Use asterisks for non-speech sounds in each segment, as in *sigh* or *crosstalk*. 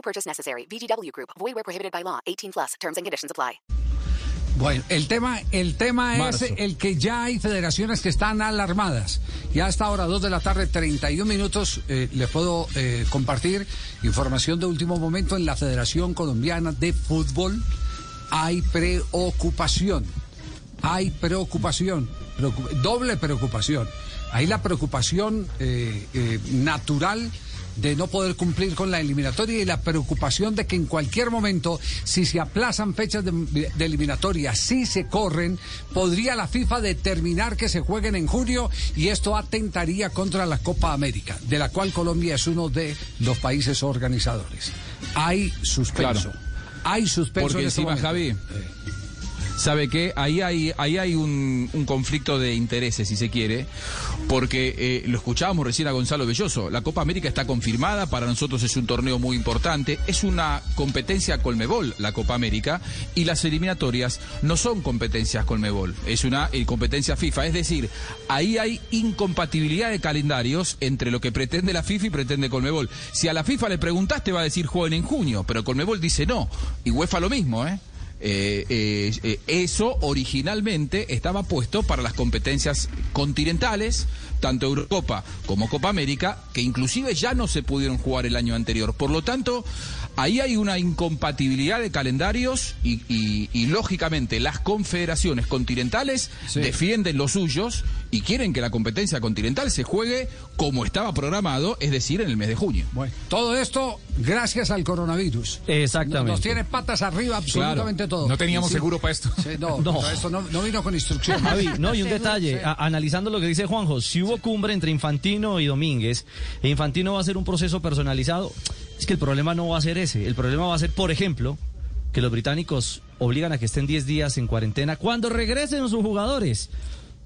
No purchase necessary. VGW Group. Void where prohibited by law. 18 plus. Terms and conditions apply. Bueno, el tema, el tema es el que ya hay federaciones que están alarmadas. Ya hasta ahora, 2 de la tarde, 31 minutos, eh, les puedo eh, compartir información de último momento en la Federación Colombiana de Fútbol. Hay preocupación. Hay preocupación. preocu- doble preocupación. Hay la preocupación eh, eh, natural de no poder cumplir con la eliminatoria y la preocupación de que en cualquier momento, si se aplazan fechas de, de eliminatoria, si se corren, podría la FIFA determinar que se jueguen en junio y esto atentaría contra la Copa América, de la cual Colombia es uno de los países organizadores. Hay suspenso. Claro. Hay suspenso. Porque en este encima. Javi, ¿sabe qué? Ahí hay, ahí hay un, un conflicto de intereses, si se quiere, porque eh, lo escuchábamos recién a Gonzalo Belloso. La Copa América está confirmada, para nosotros es un torneo muy importante, es una competencia Colmebol, la Copa América, y las eliminatorias no son competencias Colmebol, es una eh, competencia FIFA. Es decir, ahí hay incompatibilidad de calendarios entre lo que pretende la FIFA y pretende Colmebol. Si a la FIFA le preguntaste, va a decir jueguen en junio, pero Colmebol dice no. Y UEFA lo mismo, ¿eh? Eh, eh, eh, eso originalmente estaba puesto para las competencias continentales, tanto Eurocopa como Copa América, que inclusive ya no se pudieron jugar el año anterior. Por lo tanto, ahí hay una incompatibilidad de calendarios y, y- y, lógicamente las confederaciones continentales Sí. defienden los suyos y quieren que la competencia continental se juegue como estaba programado, es decir, en el mes de junio. Bueno, todo esto gracias al coronavirus. Exactamente. Nos tiene patas arriba absolutamente todo. No teníamos Sí. seguro para esto. Sí, no, *laughs* No. esto no, no vino con instrucción. Javi, no, y un detalle, a- analizando lo que dice Juanjo, si hubo cumbre entre Infantino y Domínguez, e Infantino va a hacer un proceso personalizado, es que el problema no va a ser ese, el problema va a ser, por ejemplo, que los británicos obligan a que estén 10 días en cuarentena cuando regresen sus jugadores.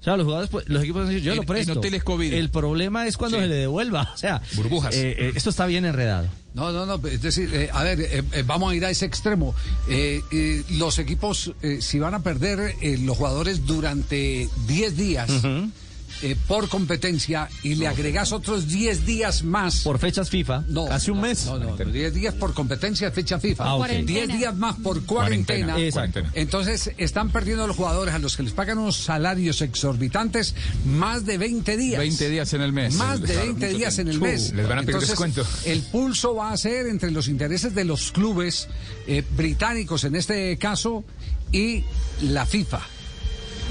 O sea, los jugadores, pues, los equipos decir, yo En- lo presto. El problema es cuando Sí. se le devuelva. O sea, Burbujas. eh, eh, esto está bien enredado. No, no, no, es decir, eh, a ver, vamos a ir a ese extremo. Eh, eh, los equipos, si van a perder eh, los jugadores durante 10 días eh, por competencia y le agregas otros 10 días más. Por fechas FIFA. No, Casi un no, mes. No, no, 10 días por competencia, fecha FIFA. Ah, ok. 10 días más por cuarentena. Cuarentena, Exacto. cuarentena. Entonces están perdiendo los jugadores a los que les pagan unos salarios exorbitantes más de 20 días. 20 días en el mes. Más de Claro, 20 mucho días en el mes. Les van a pedir Entonces, descuento. El pulso va a ser entre los intereses de los clubes eh, británicos en este caso y la FIFA.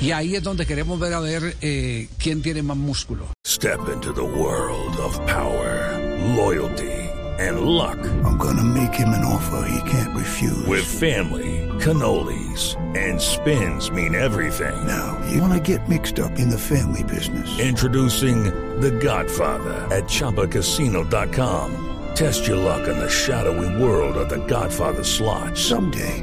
Y ahí es donde queremos ver a ver eh, quién tiene más músculo. Step into the world of power, loyalty, and luck. I'm gonna make him an offer he can't refuse. With family, cannolis, and spins mean everything. Now, you wanna get mixed up in the family business. Introducing The Godfather at ChumbaCasino.com. Test your luck in the shadowy world of The Godfather slot. Someday,